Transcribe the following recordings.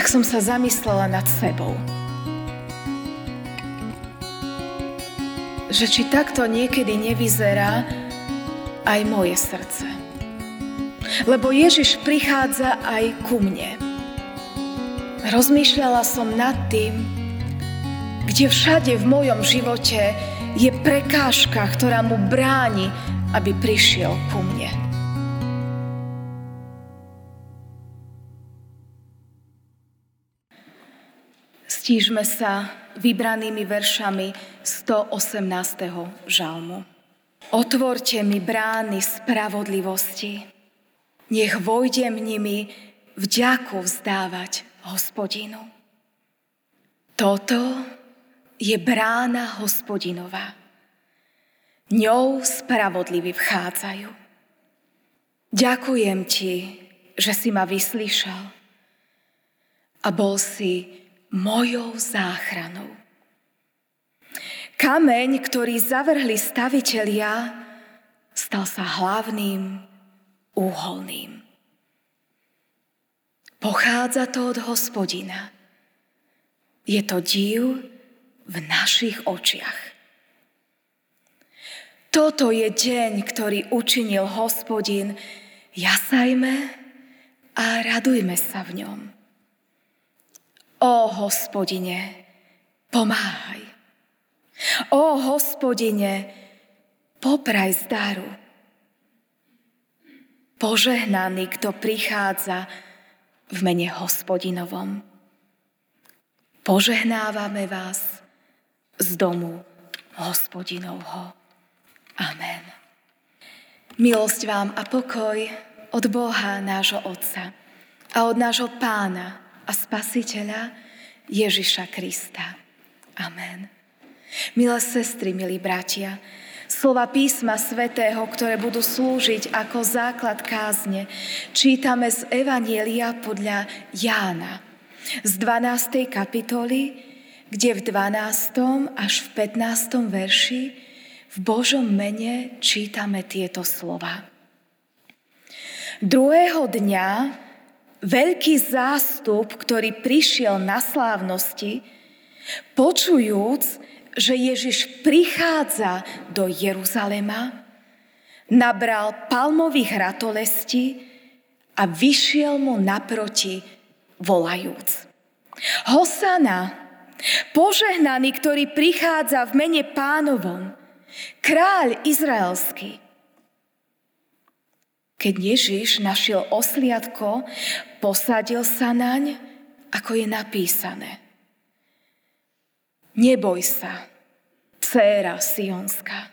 tak som sa zamyslela nad sebou. Že či takto niekedy nevyzerá aj moje srdce. Lebo Ježiš prichádza aj ku mne. Rozmýšľala som nad tým, kde všade v mojom živote je prekážka, ktorá mu bráni, aby prišiel ku mne. Stížme sa vybranými veršami 118. žalmu. Otvorte mi brány spravodlivosti, nech vojdem nimi vďaku vzdávať hospodinu. Toto je brána hospodinová. Ňou spravodliví vchádzajú. Ďakujem ti, že si ma vyslyšal a bol si mojou záchranou. Kameň, ktorý zavrhli stavitelia, stal sa hlavným úholným. Pochádza to od hospodina. Je to div v našich očiach. Toto je deň, ktorý učinil hospodin. Jasajme a radujme sa v ňom. O hospodine, pomáhaj. O hospodine, popraj zdaru. Požehnaný, kto prichádza v mene hospodinovom. Požehnávame vás z domu hospodinovho. Amen. Milosť vám a pokoj od Boha nášho Otca a od nášho Pána a Spasiteľa Ježiša Krista. Amen. Milé sestry, milí bratia, slova písma svätého, ktoré budú slúžiť ako základ kázne, čítame z Evanielia podľa Jána z 12. kapitoly, kde v 12. až v 15. verši v Božom mene čítame tieto slova. Druhého dňa veľký zástup, ktorý prišiel na slávnosti, počujúc, že Ježiš prichádza do Jeruzalema, nabral palmových ratolesti a vyšiel mu naproti volajúc. Hosana, požehnaný, ktorý prichádza v mene pánovom, kráľ izraelský. Keď Ježiš našiel osliadko, posadil sa naň, ako je napísané – Neboj sa, dcéra Sionská.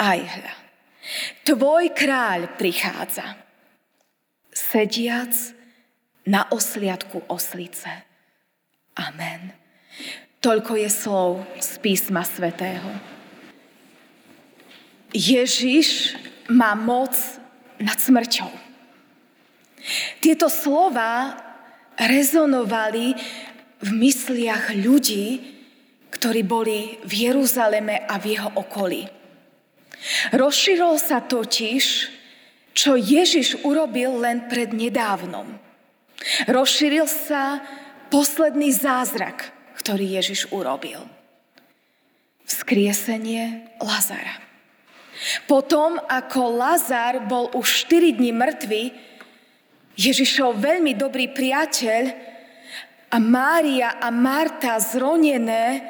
Aj hľa, tvoj kráľ prichádza, sediac na osliadku oslice. Amen. Toľko je slov z písma svätého. Ježiš má moc nad smrťou. Tieto slova rezonovali v mysliach ľudí, ktorí boli v Jeruzaleme a v jeho okolí. Rozšíril sa totiž, čo Ježiš urobil len pred nedávnom. Rozšíril sa posledný zázrak, ktorý Ježiš urobil. Vzkriesenie Lazara. Potom, ako Lazar bol už 4 dní mŕtvy, Ježišov veľmi dobrý priateľ a Mária a Marta zronené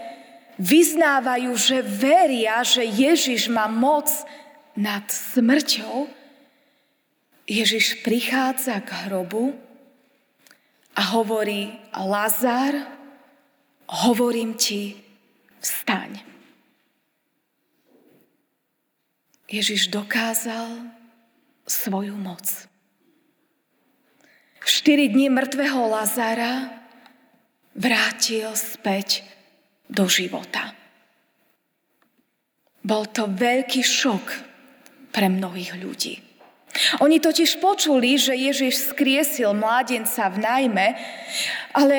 vyznávajú, že veria, že Ježiš má moc nad smrťou, Ježiš prichádza k hrobu a hovorí, Lazar, hovorím ti, vstaň. Ježiš dokázal svoju moc. Štyri dní mŕtvého Lazara vrátil späť do života. Bol to veľký šok pre mnohých ľudí. Oni totiž počuli, že Ježiš skriesil mládenca v najme, ale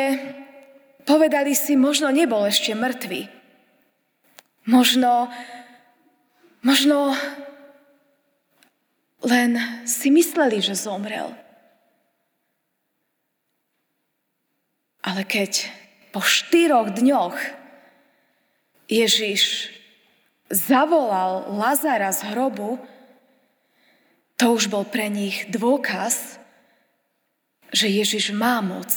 povedali si, možno nebol ešte mŕtvy. Možno, možno len si mysleli, že zomrel. Ale keď po štyroch dňoch Ježiš zavolal Lazara z hrobu, to už bol pre nich dôkaz, že Ježiš má moc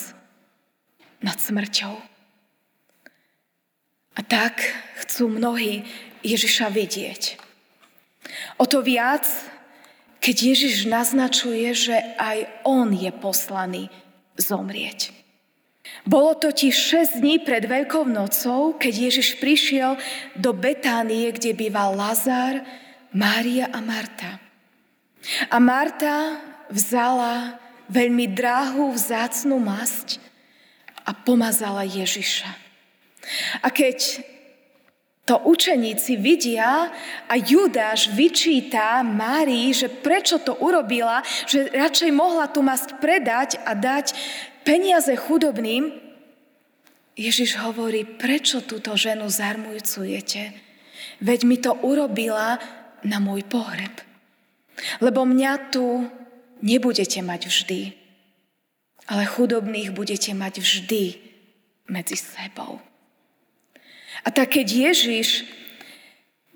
nad smrťou. A tak chcú mnohí Ježiša vidieť. O to viac, keď Ježiš naznačuje, že aj on je poslaný zomrieť. Bolo totiž 6 dní pred Veľkou nocou, keď Ježiš prišiel do Betánie, kde býval Lazár, Mária a Marta. A Marta vzala veľmi dráhú vzácnú masť a pomazala Ježiša. A keď to učeníci vidia a Judáš vyčíta Márii, že prečo to urobila, že radšej mohla tú masť predať a dať peniaze chudobným, Ježiš hovorí, prečo túto ženu zarmujcujete? Veď mi to urobila na môj pohreb. Lebo mňa tu nebudete mať vždy, ale chudobných budete mať vždy medzi sebou. A tak keď Ježiš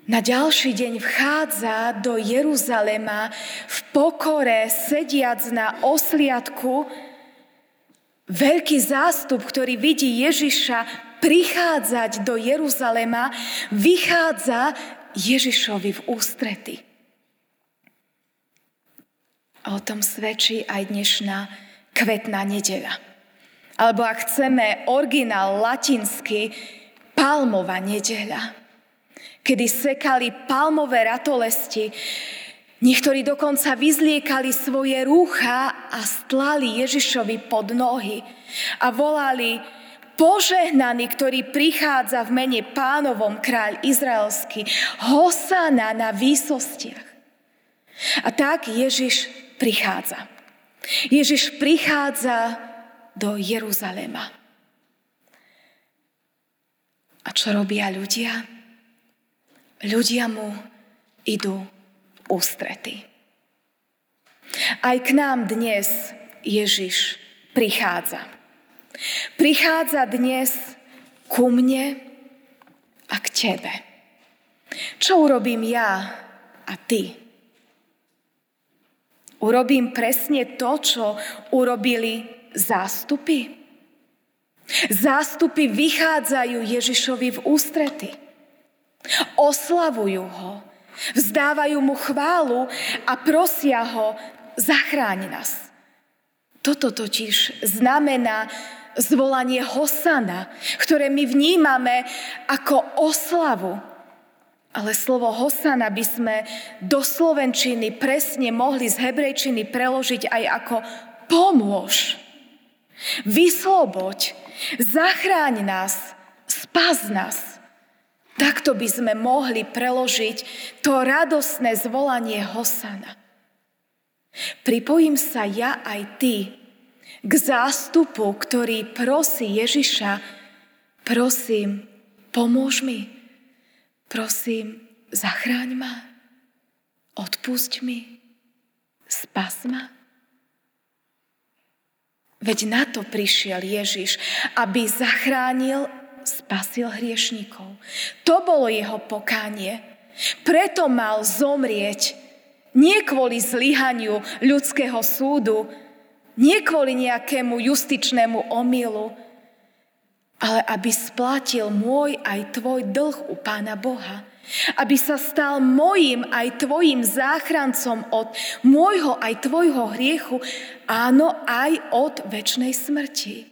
na ďalší deň vchádza do Jeruzalema v pokore, sediac na osliadku, Veľký zástup, ktorý vidí Ježiša prichádzať do Jeruzalema, vychádza Ježišovi v ústrety. A o tom svedčí aj dnešná kvetná nedeľa. Alebo ak chceme originál latinsky, palmová nedeľa, kedy sekali palmové ratolesti Niektorí dokonca vyzliekali svoje rúcha a stlali Ježišovi pod nohy a volali požehnaný, ktorý prichádza v mene pánovom kráľ izraelský, hosana na výsostiach. A tak Ježiš prichádza. Ježiš prichádza do Jeruzalema. A čo robia ľudia? Ľudia mu idú ústrety. Aj k nám dnes Ježiš prichádza. Prichádza dnes ku mne a k tebe. Čo urobím ja a ty? Urobím presne to, čo urobili zástupy? Zástupy vychádzajú Ježišovi v ústrety. Oslavujú ho, Vzdávajú mu chválu a prosia ho, zachráň nás. Toto totiž znamená zvolanie Hosana, ktoré my vnímame ako oslavu. Ale slovo Hosana by sme do slovenčiny presne mohli z hebrejčiny preložiť aj ako pomôž, vysloboď, zachráň nás, spas nás. Takto by sme mohli preložiť to radosné zvolanie Hosana. Pripojím sa ja aj ty k zástupu, ktorý prosí Ježiša, prosím, pomôž mi, prosím, zachráň ma, odpusť mi, spas ma. Veď na to prišiel Ježiš, aby zachránil spasil hriešnikov. To bolo jeho pokánie. Preto mal zomrieť nie kvôli zlyhaniu ľudského súdu, nie kvôli nejakému justičnému omylu, ale aby splatil môj aj tvoj dlh u Pána Boha. Aby sa stal mojim aj tvojim záchrancom od môjho aj tvojho hriechu, áno, aj od väčšnej smrti.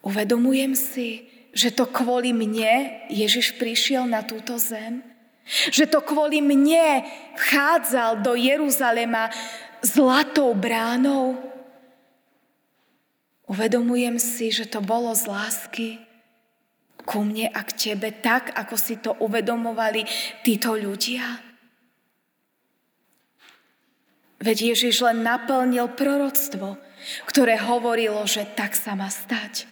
Uvedomujem si, že to kvôli mne Ježiš prišiel na túto zem? Že to kvôli mne vchádzal do Jeruzalema zlatou bránou? Uvedomujem si, že to bolo z lásky ku mne a k tebe, tak ako si to uvedomovali títo ľudia? Veď Ježiš len naplnil proroctvo, ktoré hovorilo, že tak sa má stať.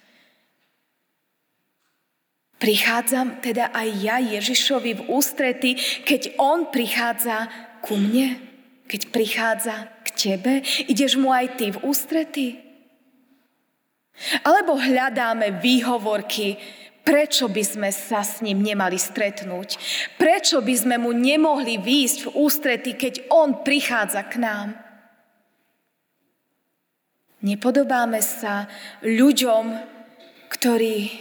Prichádzam teda aj ja Ježišovi v ústrety, keď On prichádza ku mne, keď prichádza k tebe, ideš mu aj ty v ústrety. Alebo hľadáme výhovorky, prečo by sme sa s ním nemali stretnúť. Prečo by sme mu nemohli výjsť v ústrety, keď on prichádza k nám. Nepodobáme sa ľuďom, ktorí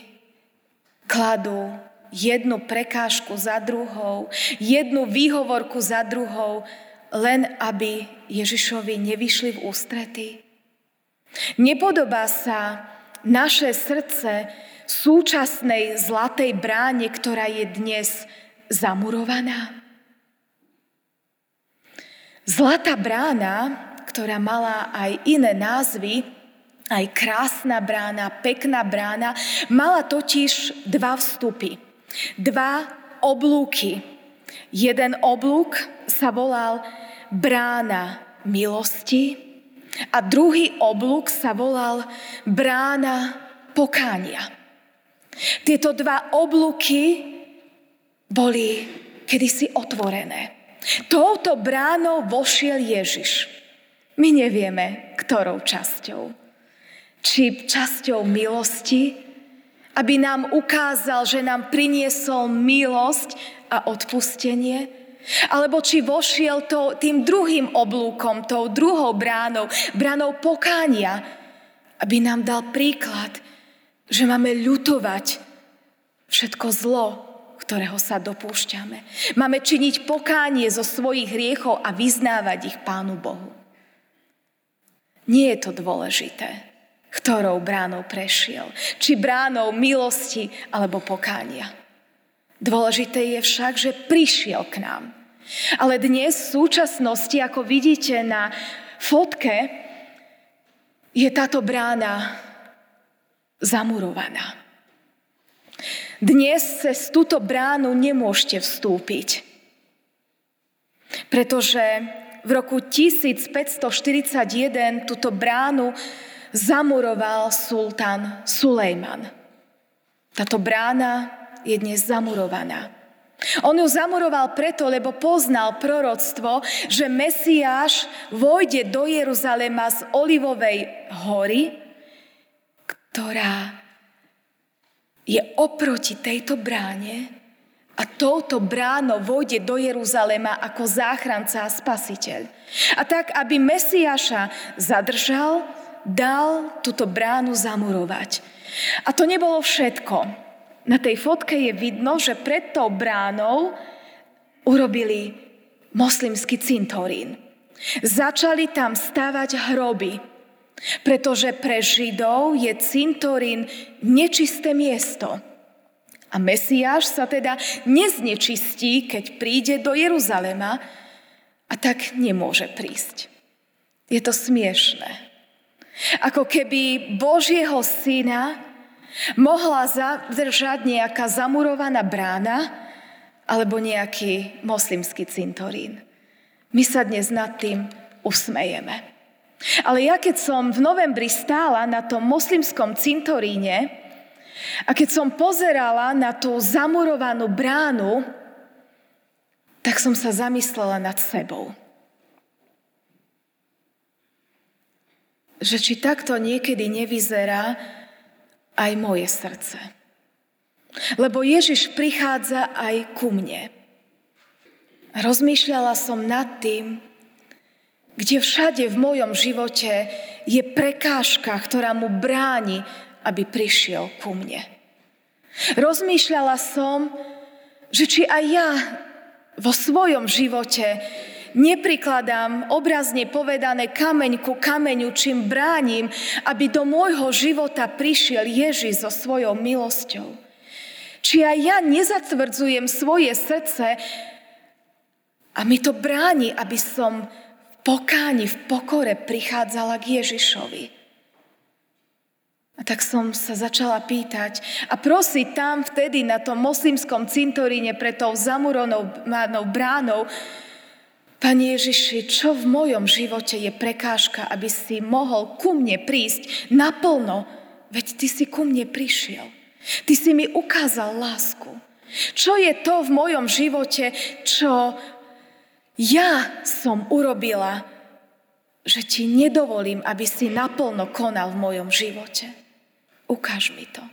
kladú jednu prekážku za druhou, jednu výhovorku za druhou, len aby Ježišovi nevyšli v ústrety. Nepodobá sa naše srdce súčasnej zlatej bráne, ktorá je dnes zamurovaná. Zlatá brána, ktorá mala aj iné názvy, aj krásna brána, pekná brána, mala totiž dva vstupy, dva oblúky. Jeden oblúk sa volal brána milosti a druhý oblúk sa volal brána pokánia. Tieto dva oblúky boli kedysi otvorené. Touto bránou vošiel Ježiš. My nevieme, ktorou časťou. Či časťou milosti, aby nám ukázal, že nám priniesol milosť a odpustenie, alebo či vošiel to, tým druhým oblúkom, tou druhou bránou, bránou pokánia, aby nám dal príklad, že máme ľutovať všetko zlo, ktorého sa dopúšťame. Máme činiť pokánie zo svojich hriechov a vyznávať ich Pánu Bohu. Nie je to dôležité, ktorou bránou prešiel. Či bránou milosti alebo pokánia. Dôležité je však, že prišiel k nám. Ale dnes v súčasnosti, ako vidíte na fotke, je táto brána zamurovaná. Dnes cez túto bránu nemôžete vstúpiť, pretože v roku 1541 túto bránu zamuroval sultán Sulejman. Táto brána je dnes zamurovaná. On ju zamuroval preto, lebo poznal proroctvo, že Mesiáš vojde do Jeruzalema z Olivovej hory, ktorá je oproti tejto bráne a touto bránou vojde do Jeruzalema ako záchranca a spasiteľ. A tak, aby Mesiáša zadržal, dal túto bránu zamurovať. A to nebolo všetko. Na tej fotke je vidno, že pred tou bránou urobili moslimský cintorín. Začali tam stavať hroby, pretože pre Židov je cintorín nečisté miesto. A Mesiáš sa teda neznečistí, keď príde do Jeruzalema a tak nemôže prísť. Je to smiešné. Ako keby Božieho syna mohla zadržať nejaká zamurovaná brána alebo nejaký moslimský cintorín. My sa dnes nad tým usmejeme. Ale ja keď som v novembri stála na tom moslimskom cintoríne a keď som pozerala na tú zamurovanú bránu, tak som sa zamyslela nad sebou. Že či takto niekedy nevyzerá aj moje srdce. Lebo Ježiš prichádza aj ku mne. Rozmýšľala som nad tým, kde všade v mojom živote je prekážka, ktorá mu bráni, aby prišiel ku mne. Rozmýšľala som, že či aj ja vo svojom živote neprikladám obrazne povedané kameň ku kameňu, čím bránim, aby do môjho života prišiel Ježiš so svojou milosťou. Či aj ja nezatvrdzujem svoje srdce a mi to bráni, aby som pokáni, v pokore prichádzala k Ježišovi. A tak som sa začala pýtať a prosiť tam vtedy na tom moslimskom cintoríne pred tou zamuronou bránou, Pane Ježiši, čo v mojom živote je prekážka, aby si mohol ku mne prísť naplno, veď Ty si ku mne prišiel. Ty si mi ukázal lásku. Čo je to v mojom živote, čo ja som urobila, že Ti nedovolím, aby si naplno konal v mojom živote. Ukáž mi to.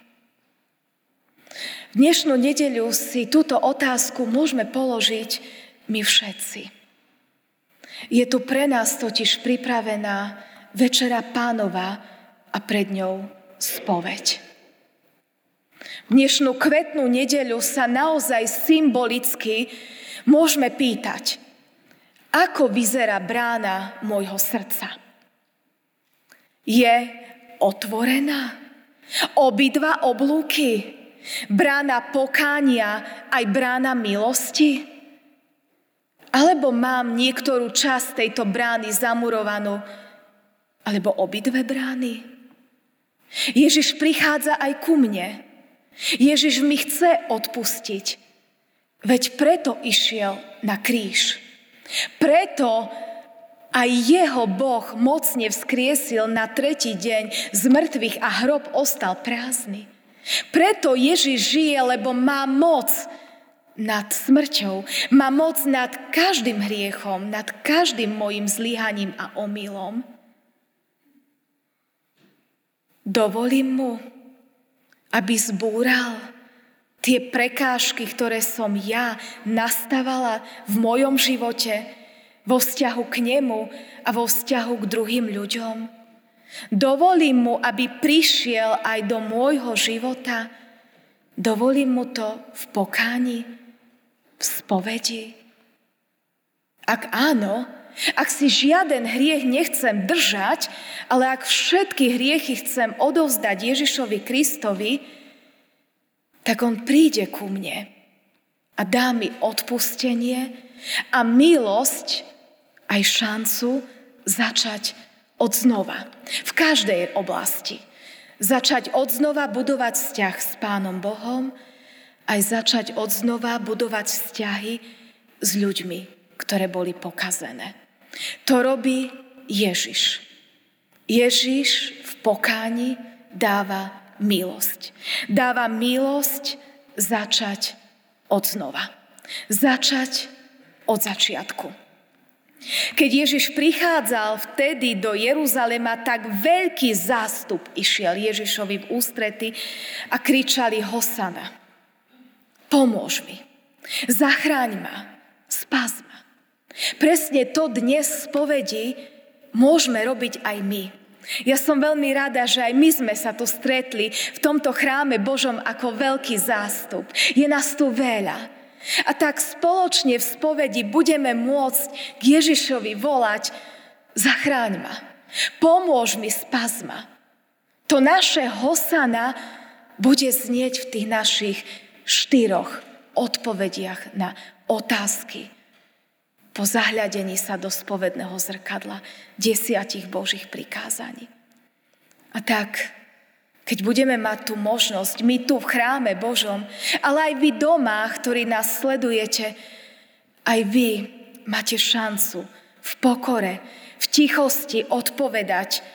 V dnešnú nedeľu si túto otázku môžeme položiť my všetci. Je tu pre nás totiž pripravená Večera pánova a pred ňou spoveď. V dnešnú kvetnú nedeľu sa naozaj symbolicky môžeme pýtať, ako vyzerá brána môjho srdca. Je otvorená? Obidva oblúky? Brána pokánia aj brána milosti? Alebo mám niektorú časť tejto brány zamurovanú? Alebo obidve brány? Ježiš prichádza aj ku mne. Ježiš mi chce odpustiť. Veď preto išiel na kríž. Preto aj jeho Boh mocne vzkriesil na tretí deň z mŕtvych a hrob ostal prázdny. Preto Ježiš žije, lebo má moc nad smrťou, má moc nad každým hriechom, nad každým mojim zlyhaním a omylom. Dovolím mu, aby zbúral tie prekážky, ktoré som ja nastavala v mojom živote, vo vzťahu k nemu a vo vzťahu k druhým ľuďom. Dovolím mu, aby prišiel aj do môjho života. Dovolím mu to v pokáni, v spovedi. Ak áno, ak si žiaden hriech nechcem držať, ale ak všetky hriechy chcem odovzdať Ježišovi Kristovi, tak on príde ku mne a dá mi odpustenie a milosť aj šancu začať od znova. V každej oblasti. Začať od znova budovať vzťah s Pánom Bohom, aj začať od znova budovať vzťahy s ľuďmi, ktoré boli pokazené. To robí Ježiš. Ježiš v pokáni dáva milosť. Dáva milosť začať od znova. Začať od začiatku. Keď Ježiš prichádzal vtedy do Jeruzalema, tak veľký zástup išiel Ježišovi v ústrety a kričali Hosana. Pomôž mi, zachráň ma, spas ma. Presne to dnes spovedi môžeme robiť aj my. Ja som veľmi rada, že aj my sme sa tu stretli v tomto chráme Božom ako veľký zástup. Je nás tu veľa. A tak spoločne v spovedi budeme môcť k Ježišovi volať zachráň ma, pomôž mi, spas ma. To naše hosana bude znieť v tých našich štyroch odpovediach na otázky po zahľadení sa do spovedného zrkadla desiatich Božích prikázaní. A tak, keď budeme mať tú možnosť, my tu v chráme Božom, ale aj vy doma, ktorí nás sledujete, aj vy máte šancu v pokore, v tichosti odpovedať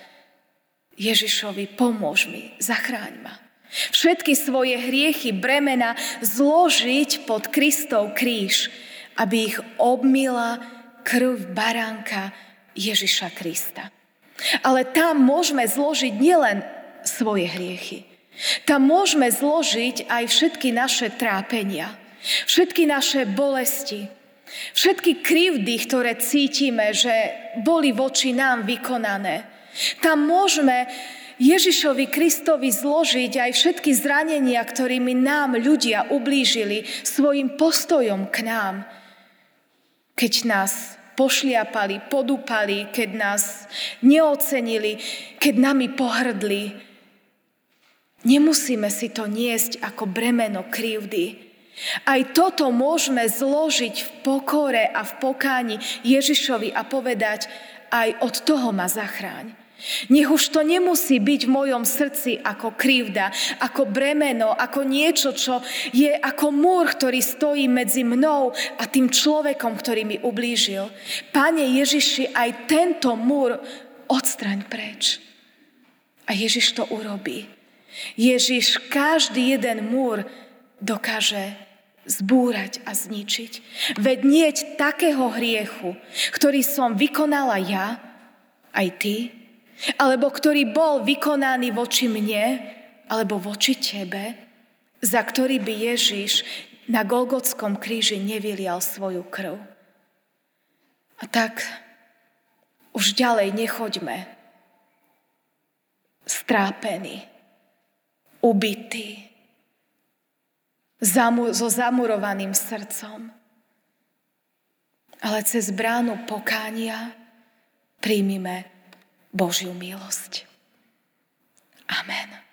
Ježišovi, pomôž mi, zachráň ma. Všetky svoje hriechy, bremena zložiť pod Kristov kríž aby ich obmila krv baránka Ježiša Krista. Ale tam môžeme zložiť nielen svoje hriechy. Tam môžeme zložiť aj všetky naše trápenia, všetky naše bolesti, všetky krivdy, ktoré cítime, že boli voči nám vykonané. Tam môžeme Ježišovi Kristovi zložiť aj všetky zranenia, ktorými nám ľudia ublížili svojim postojom k nám keď nás pošliapali, podúpali, keď nás neocenili, keď nami pohrdli. Nemusíme si to niesť ako bremeno krivdy. Aj toto môžeme zložiť v pokore a v pokáni Ježišovi a povedať, aj od toho ma zachráň. Nech už to nemusí byť v mojom srdci ako krivda, ako bremeno, ako niečo, čo je ako múr, ktorý stojí medzi mnou a tým človekom, ktorý mi ublížil. Pane Ježiši, aj tento múr odstraň preč. A Ježiš to urobí. Ježiš každý jeden múr dokáže zbúrať a zničiť. Veď nie takého hriechu, ktorý som vykonala ja, aj ty, alebo ktorý bol vykonaný voči mne alebo voči tebe, za ktorý by Ježiš na Golgotskom kríži nevylial svoju krv. A tak už ďalej nechoďme strápení, ubití, zamu- so zamurovaným srdcom. Ale cez bránu pokánia príjmime Božiu milosť. Amen.